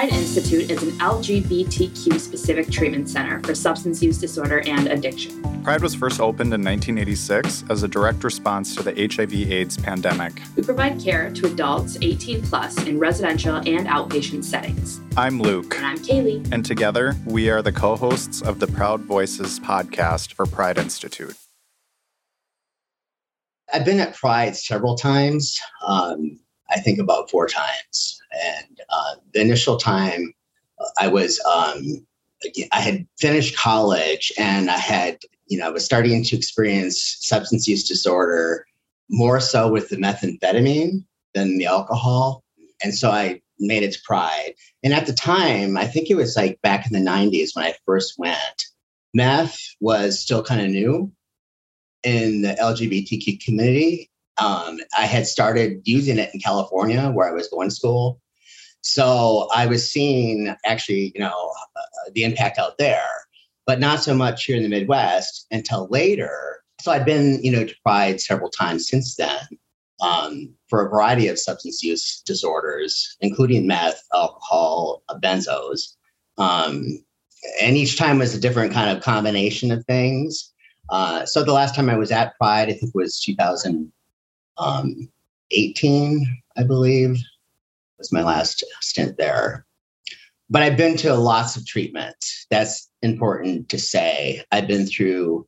Pride Institute is an LGBTQ specific treatment center for substance use disorder and addiction. Pride was first opened in 1986 as a direct response to the HIV/AIDS pandemic. We provide care to adults 18 plus in residential and outpatient settings. I'm Luke. And I'm Kaylee. And together, we are the co hosts of the Proud Voices podcast for Pride Institute. I've been at Pride several times. Um, I think about four times. And uh, the initial time I was, um, I had finished college and I had, you know, I was starting to experience substance use disorder more so with the methamphetamine than the alcohol. And so I made it to Pride. And at the time, I think it was like back in the 90s when I first went, meth was still kind of new in the LGBTQ community um, I had started using it in California where I was going to school. So I was seeing actually, you know, uh, the impact out there, but not so much here in the Midwest until later. So I'd been, you know, to Pride several times since then um, for a variety of substance use disorders, including meth, alcohol, uh, benzos. Um, and each time was a different kind of combination of things. Uh, so the last time I was at Pride, I think was 2000 um, 18, I believe, was my last stint there. But I've been to lots of treatment. That's important to say. I've been through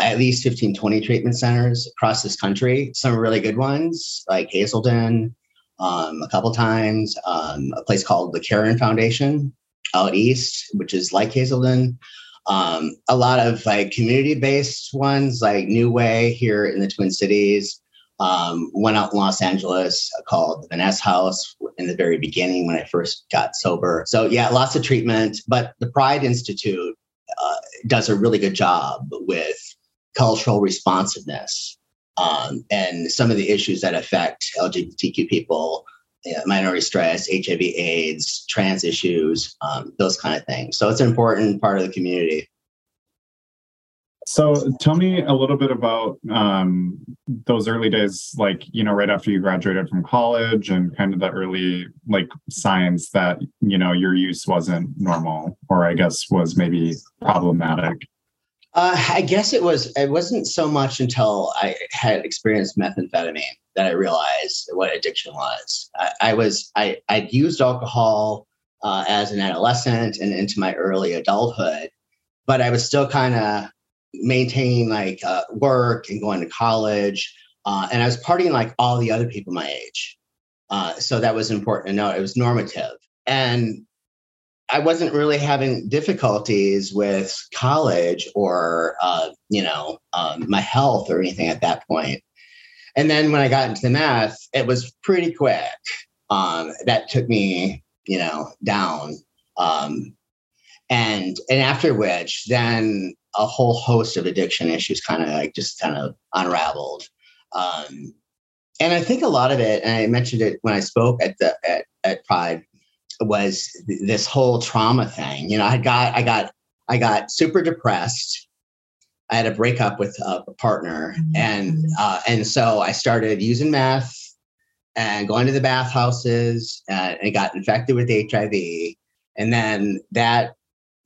at least 15, 20 treatment centers across this country, some really good ones like Hazelden, um, a couple times, um, a place called the Caron Foundation out east, which is like Hazelden. Um, a lot of like community based ones like Nuway here in the Twin Cities, um, went out in Los Angeles called the Van Ness House in the very beginning when I first got sober. So, yeah, lots of treatment. But the Pride Institute uh, does a really good job with cultural responsiveness um, and some of the issues that affect LGBTQ people, you know, minority stress, HIV, AIDS, trans issues, um, those kind of things. So, it's an important part of the community. So tell me a little bit about um, those early days, like, you know, right after you graduated from college and kind of the early like signs that, you know, your use wasn't normal or I guess was maybe problematic. Uh, I guess it was, it wasn't so much until I had experienced methamphetamine that I realized what addiction was. I, I was, I, I'd used alcohol uh, as an adolescent and into my early adulthood, but I was still kind of maintaining like uh, work and going to college. Uh, and I was partying like all the other people my age. Uh, so that was important to know. It was normative. And I wasn't really having difficulties with college or, uh, you know, um, my health or anything at that point. And then when I got into the meth, it was pretty quick. Um, that took me, you know, down. Um, and and after which, then a whole host of addiction issues kind of like just kind of unraveled. Um, and I think a lot of it, and I mentioned it when I spoke at the at, at Pride, was this whole trauma thing. You know, I got I got I got super depressed. I had a breakup with a partner, mm-hmm. and uh, and so I started using meth and going to the bathhouses, uh, and got infected with HIV. And then that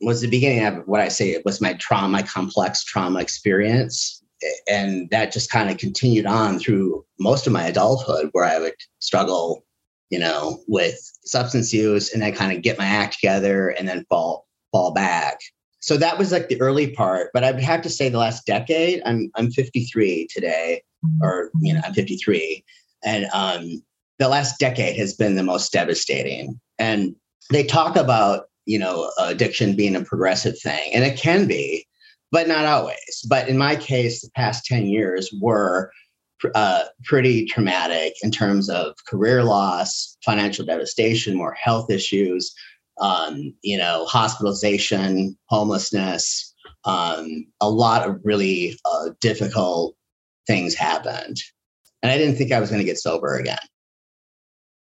was the beginning of what I say it was my trauma, complex trauma experience. And that just kind of continued on through most of my adulthood where I would struggle, you know, with substance use and then kind of get my act together and then fall fall back. So that was like the early part. But I would have to say the last decade, I'm I'm 53 today, or you know, I'm 53. And um the last decade has been the most devastating. And they talk about you know, addiction being a progressive thing. And it can be, but not always. But in my case, the past 10 years were uh, pretty traumatic in terms of career loss, financial devastation, more health issues, um, you know, hospitalization, homelessness. Um, a lot of really uh, difficult things happened. And I didn't think I was going to get sober again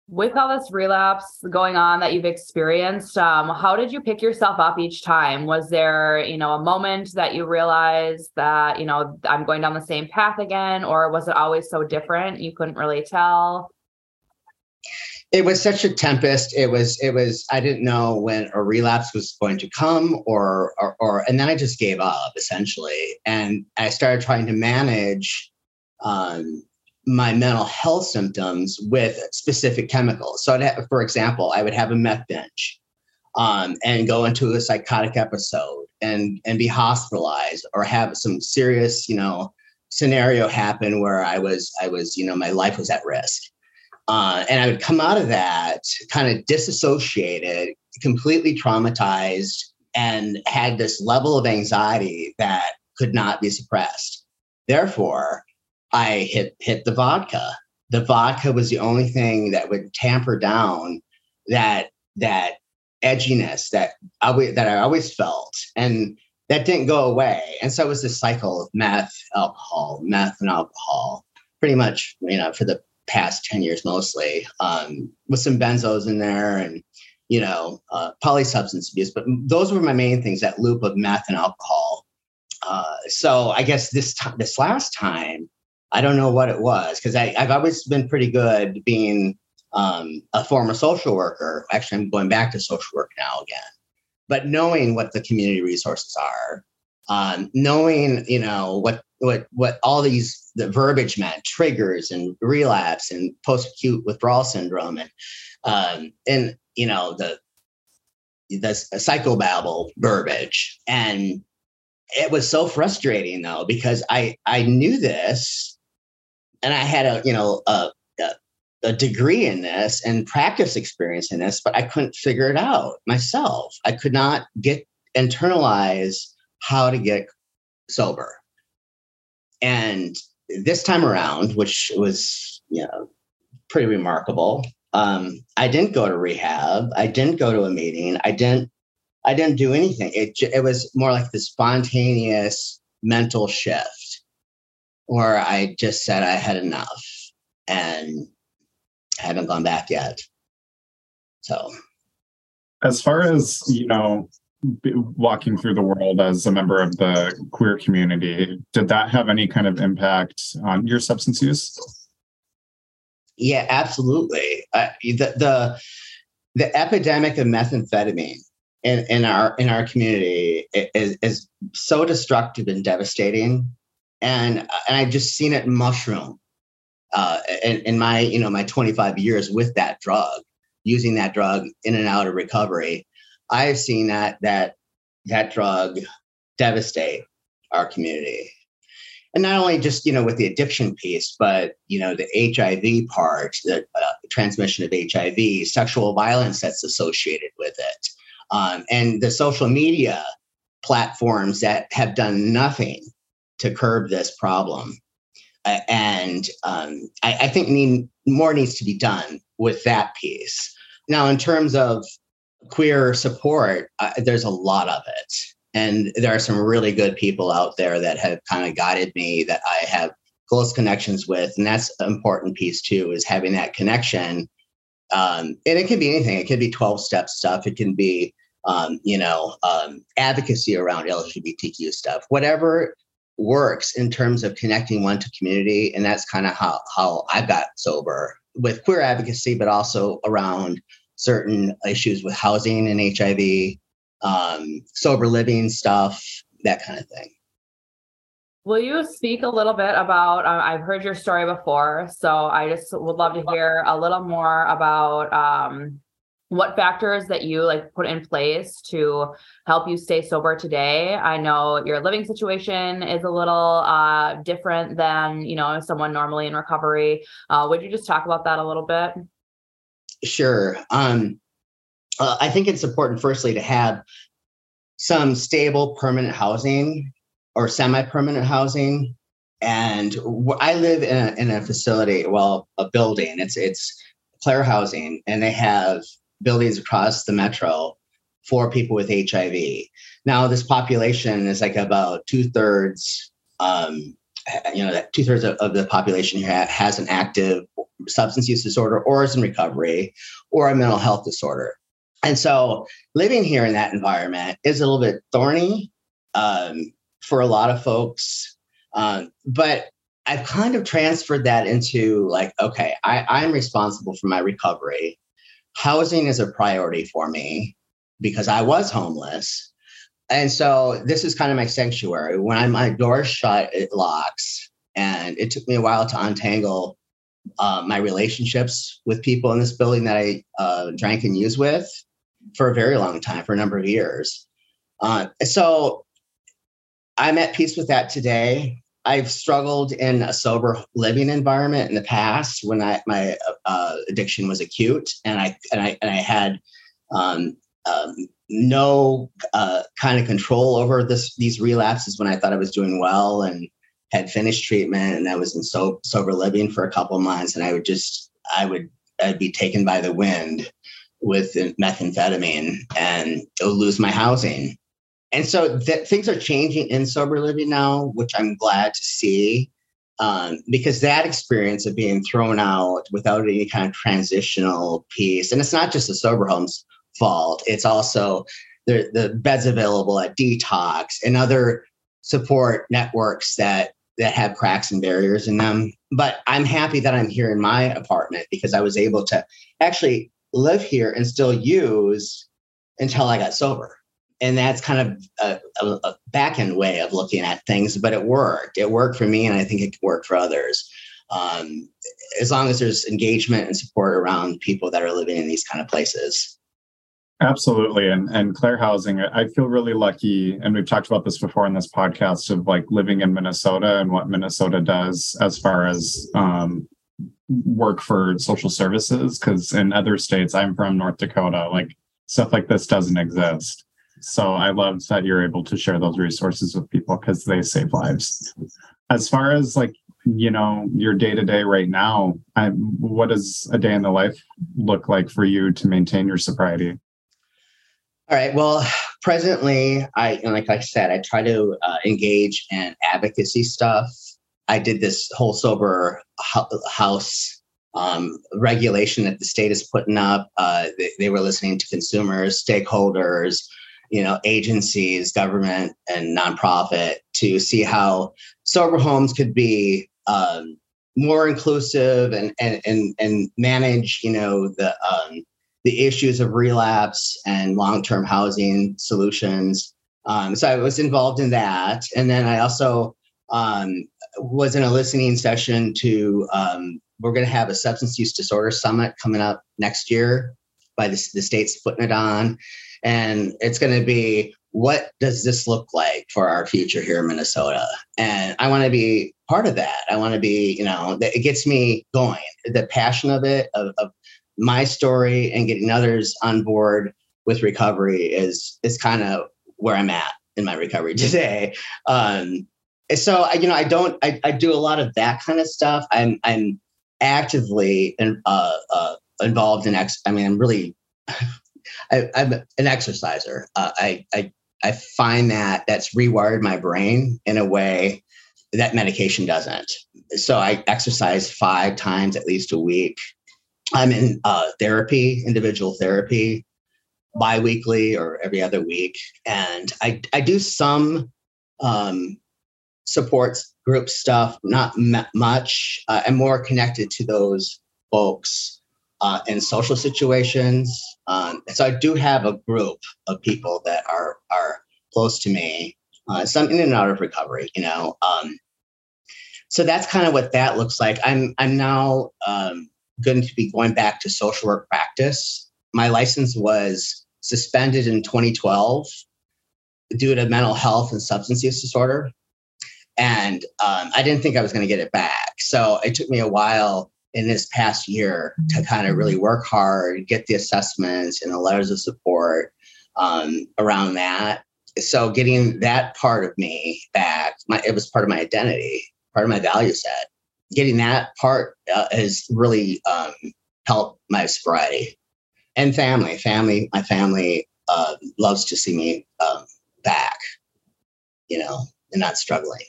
with all this relapse going on that you've experienced um, how did you pick yourself up each time? Was there you know a moment that you realized that you know i'm going down the same path again or was it always so different? You couldn't really tell? It was such a tempest. It was it was i didn't know when a relapse was going to come or or, or and then i just gave up essentially. And i started trying to manage um, my mental health symptoms with specific chemicals so I'd have, for example i would have a meth binge um, and go into a psychotic episode and and be hospitalized or have some serious you know scenario happen where i was i was you know my life was at risk uh, and I would come out of that kind of disassociated, completely traumatized, and had this level of anxiety that could not be suppressed. Therefore, I hit hit the vodka. The vodka was the only thing that would tamper down that that edginess that I that I always felt, and that didn't go away. And so it was this cycle of meth, alcohol, meth, and alcohol, pretty much, you know, for the past 10 years mostly um, with some benzos in there and you know uh, polysubstance abuse but those were my main things that loop of meth and alcohol uh, so i guess this time this last time i don't know what it was because i've always been pretty good being um, a former social worker. Actually i'm going back to social work now again. But knowing what the community resources are um, knowing you know what what what all these the verbiage meant triggers and relapse and post acute withdrawal syndrome and um, and you know the the psychobabble verbiage. And it was so frustrating though because i i knew this and i had a you know a, a, a degree in this and practice experience in this but i couldn't figure it out myself i could not get internalize how to get sober. And this time around, which was, you know, pretty remarkable, um, I didn't go to rehab. I didn't go to a meeting. I didn't. I didn't do anything. It it was more like the spontaneous mental shift, where I just said I had enough, and I haven't gone back yet. So, as far as you know, walking through the world as a member of the queer community did that have any kind of impact on your substance use? Yeah absolutely. Uh, the, the the epidemic of methamphetamine in, in our in our community is, is so destructive and devastating and and i've just seen it mushroom uh, in, in my you know my 25 years with that drug using that drug in and out of recovery I've seen that that that drug devastate our community. And not only just you know with the addiction piece, but you know the HIV part, the uh, transmission of HIV, sexual violence that's associated with it, um, and the social media platforms that have done nothing to curb this problem. And um, I, I, think need, more needs to be done with that piece. Now, in terms of queer support, uh, there's a lot of it. And there are some really good people out there that have kind of guided me that I have close connections with. And that's an important piece too, is having that connection. Um, and it can be anything. It can be 12 step stuff. It can be, um, you know, um, advocacy around LGBTQ stuff, whatever works in terms of connecting one to community. And that's kind of how, how I got sober with queer advocacy, but also around certain issues with housing and HIV, um, sober living stuff, that kind of thing. Will you speak a little bit about? Uh, I've heard your story before, so I just would love to hear a little more about um, what factors that you like put in place to help you stay sober today. I know your living situation is a little uh, different than you know someone normally in recovery. Uh, would you just talk about that a little bit? Sure. Um, uh, I think it's important, firstly, to have some stable permanent housing or semi-permanent housing. And I live in a, in a facility, well, a building. It's it's Clare Housing, and they have buildings across the metro for people with HIV. Now, this population is like about two thirds. Um, you know, two thirds of, of, the population ha- has an active substance use disorder or is in recovery or a mental health disorder. And so living here in that environment is a little bit thorny um, for a lot of folks. Um, but I've kind of transferred that into like, okay, I, I'm responsible for my recovery. Housing is a priority for me because I was homeless. And so this is kind of my sanctuary. When I, my door shut, it locks. And it took me a while to untangle uh, my relationships with people in this building that I uh, drank and used with for a very long time, for a number of years. Uh, so I'm at peace with that today. I've struggled in a sober living environment in the past when I, my uh, addiction was acute, and I and I and I had um, um, no uh, kind of control over this these relapses when I thought I was doing well and had finished treatment, and I was in so, sober living for a couple of months, and I would just I would I'd be taken by the wind with methamphetamine and lose my housing and so th- things are changing in sober living now, which I'm glad to see. Um, because that experience of being thrown out without any kind of transitional piece, and it's not just the sober homes fault, it's also the, the beds available at detox and other support networks that that have cracks and barriers in them. But I'm happy that I'm here in my apartment because I was able to actually live here and still use until I got sober and that's kind of a, a, a back end way of looking at things, but it worked. It worked for me, and I think it can work for others. Um, as long as there's engagement and support around people that are living in these kind of places. Absolutely. And and Clare Housing, I feel really lucky, and we've talked about this before in this podcast of like living in Minnesota and what Minnesota does as far as um, work for social services. Because in other states, I'm from North Dakota, like stuff like this doesn't exist. So I love that you're able to share those resources with people because they save lives. As far as like, you know, your day to day right now, I, what does a day in the life look like for you to maintain your sobriety? All right. Well, presently, I like I said, I try to uh, engage in advocacy stuff. I did this whole sober house um, regulation that the state is putting up. Uh, they, they, were listening to consumers, stakeholders, you know agencies government and nonprofit to see how sober homes could be um, more inclusive and, and and and manage you know the um, the issues of relapse and long-term housing solutions. Um, so i was involved in that. And then i also um, was in a listening session to um, we're going to have a substance use disorder summit coming up next year by the, the state's putting it on and it's going to be what does this look like for our future here in Minnesota? And I want to be part of that. I want to be, you know, that it gets me going. The passion of it, of, of my story, and getting others on board with recovery is is kind of where I'm at in my recovery today. Um, so you know, I don't, I, I do a lot of that kind of stuff. I'm I'm actively in, uh, uh, involved in ex. I mean, I'm really I, am an exerciser. Uh, I, I I find that that's rewired my brain in a way that medication doesn't. So I exercise five times at least a week. I'm in uh, therapy, individual therapy, biweekly or every other week, and I I do some um, supports group stuff, not much. Uh, I'm more connected to those folks uh, in social situations. Um, so I do have a group of people that are are close to me, uh, some in and out of recovery. You know, um, so that's kind of what that looks like. I'm I'm now um, going to be going back to social work practice. My license was suspended in 2012 due to mental health and substance use disorder, and um, I didn't think I was going to get it back. So it took me a while in this past year to kind of really work hard, get the assessments and the letters of support um, around that. So getting that part of me back, my, it was part of my identity, part of my value set. Getting that part uh, has really um, helped my sobriety and family. Family, my family uh, loves to see me um, back, you know, and not struggling.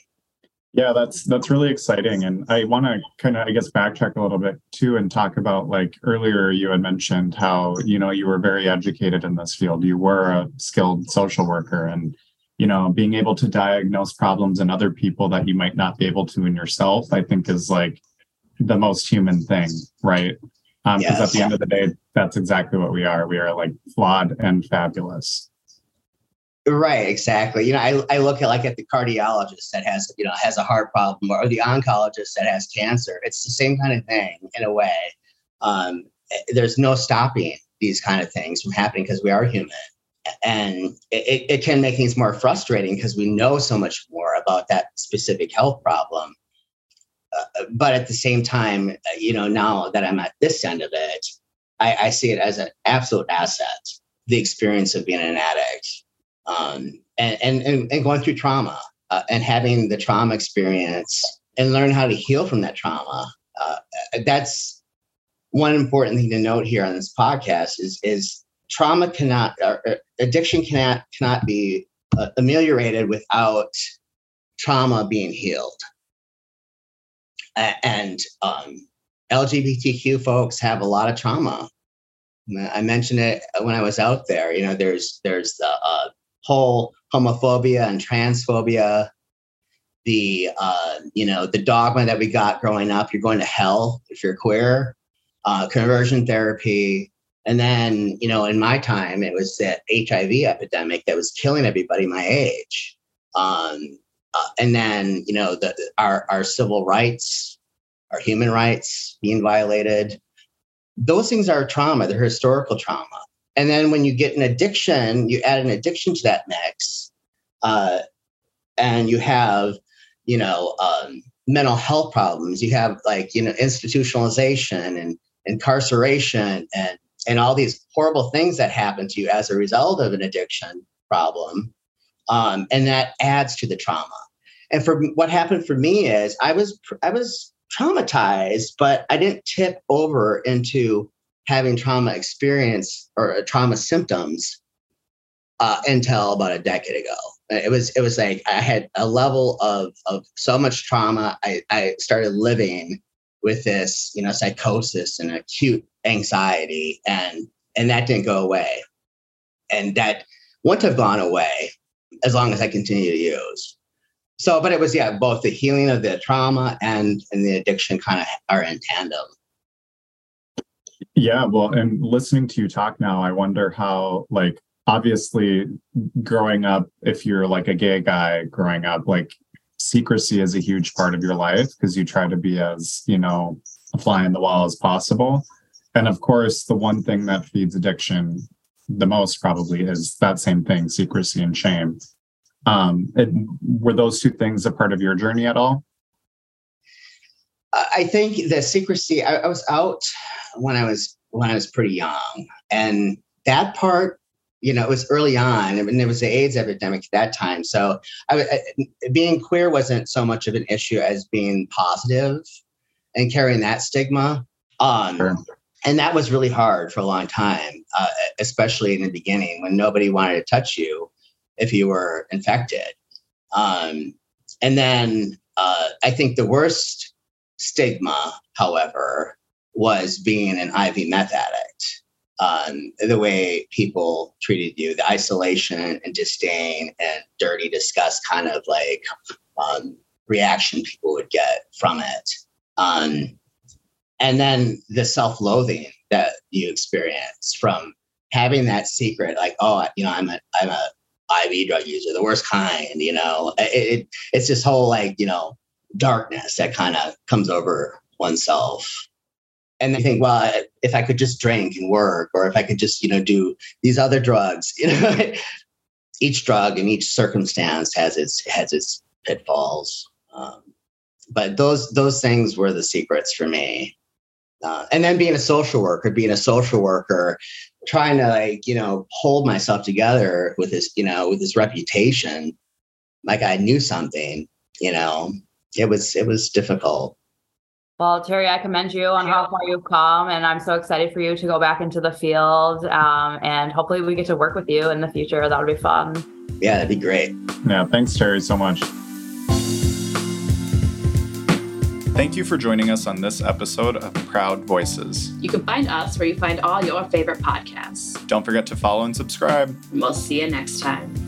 Yeah, that's that's really exciting, and I want to kind of, I guess, backtrack a little bit too, and talk about like earlier you had mentioned how you know you were very educated in this field. You were a skilled social worker, and you know being able to diagnose problems in other people that you might not be able to in yourself i think is like the most human thing right because um, yes. at the end of the day that's exactly what we are we are like flawed and fabulous right exactly. You know I, I look at like at the cardiologist that has you know has a heart problem or the oncologist that has cancer. It's the same kind of thing in a way. Um, there's no stopping these kind of things from happening because we are human. And it, it can make things more frustrating because we know so much more about that specific health problem. Uh, but at the same time you know now that i'm at this end of it i, I see it as an absolute asset the experience of being an addict um, and, and, and going through trauma uh, and having the trauma experience and learn how to heal from that trauma uh, that's one important thing to note here on this podcast is is trauma cannot or addiction cannot cannot be uh, ameliorated without trauma being healed. And um, lgbtq folks have a lot of trauma. I mentioned it when i was out there you know there's there's the uh, whole homophobia and transphobia the uh, you know the dogma that we got growing up you're going to hell if you're queer uh, conversion therapy and then, you know, in my time, it was that HIV epidemic that was killing everybody my age. Um, uh, and then, you know, the, our, our civil rights, our human rights being violated. Those things are trauma, they're historical trauma. And then when you get an addiction, you add an addiction to that mix, uh, and you have, you know, um, mental health problems. You have like, you know, institutionalization and incarceration and and all these horrible things that happen to you as a result of an addiction problem. Um, and that adds to the trauma. And for what happened for me is I was I was traumatized, but I didn't tip over into having trauma experience or trauma symptoms uh, until about a decade ago. It was it was like I had a level of of so much trauma. I, I started living with this, you know, psychosis and acute anxiety and and that didn't go away and that wouldn't have gone away as long as i continue to use so but it was yeah both the healing of the trauma and and the addiction kind of are in tandem yeah well and listening to you talk now i wonder how like obviously growing up if you're like a gay guy growing up like secrecy is a huge part of your life because you try to be as you know fly in the wall as possible. And of course the one thing that feeds addiction the most probably is that same thing secrecy and shame. Um were those two things a part of your journey at all i think the secrecy I, I was out when i was when i was pretty young and that part you know, it was early on, and there was the AIDS epidemic at that time. So, I, I, being queer wasn't so much of an issue as being positive and carrying that stigma. Um, sure and that was really hard for a long time, uh, especially in the beginning when nobody wanted to touch you if you were infected. Um, and then uh, I think the worst stigma, however, was being an IV meth addict. Um, the way people treated you, the isolation and disdain and dirty disgust kind of like um, reaction people would get from it. Um, and then the self-loathing that you experience from having that secret like oh you know i'm a i'm a iv drug user the worst kind you know it, it it's this whole like you know darkness that kind of comes over oneself. And they think well if i could just drink and work or if i could just you know do these other drugs you know each drug and each circumstance has its has its pitfalls. Um, but those those things were the secrets for me. Uh, and then being a social worker, being a social worker, trying to like you know hold myself together with this you know with this reputation, like I knew something. You know, it was it was difficult. Well, Terry, I commend you on how far you've come, and I'm so excited for you to go back into the field. Um, and hopefully, we get to work with you in the future. That would be fun. Yeah, that'd be great. Yeah, thanks, Terry, so much. Thank you for joining us on this episode of Proud Voices. You can find us where you find all your favorite podcasts. Don't forget to follow and subscribe. We'll see you next time.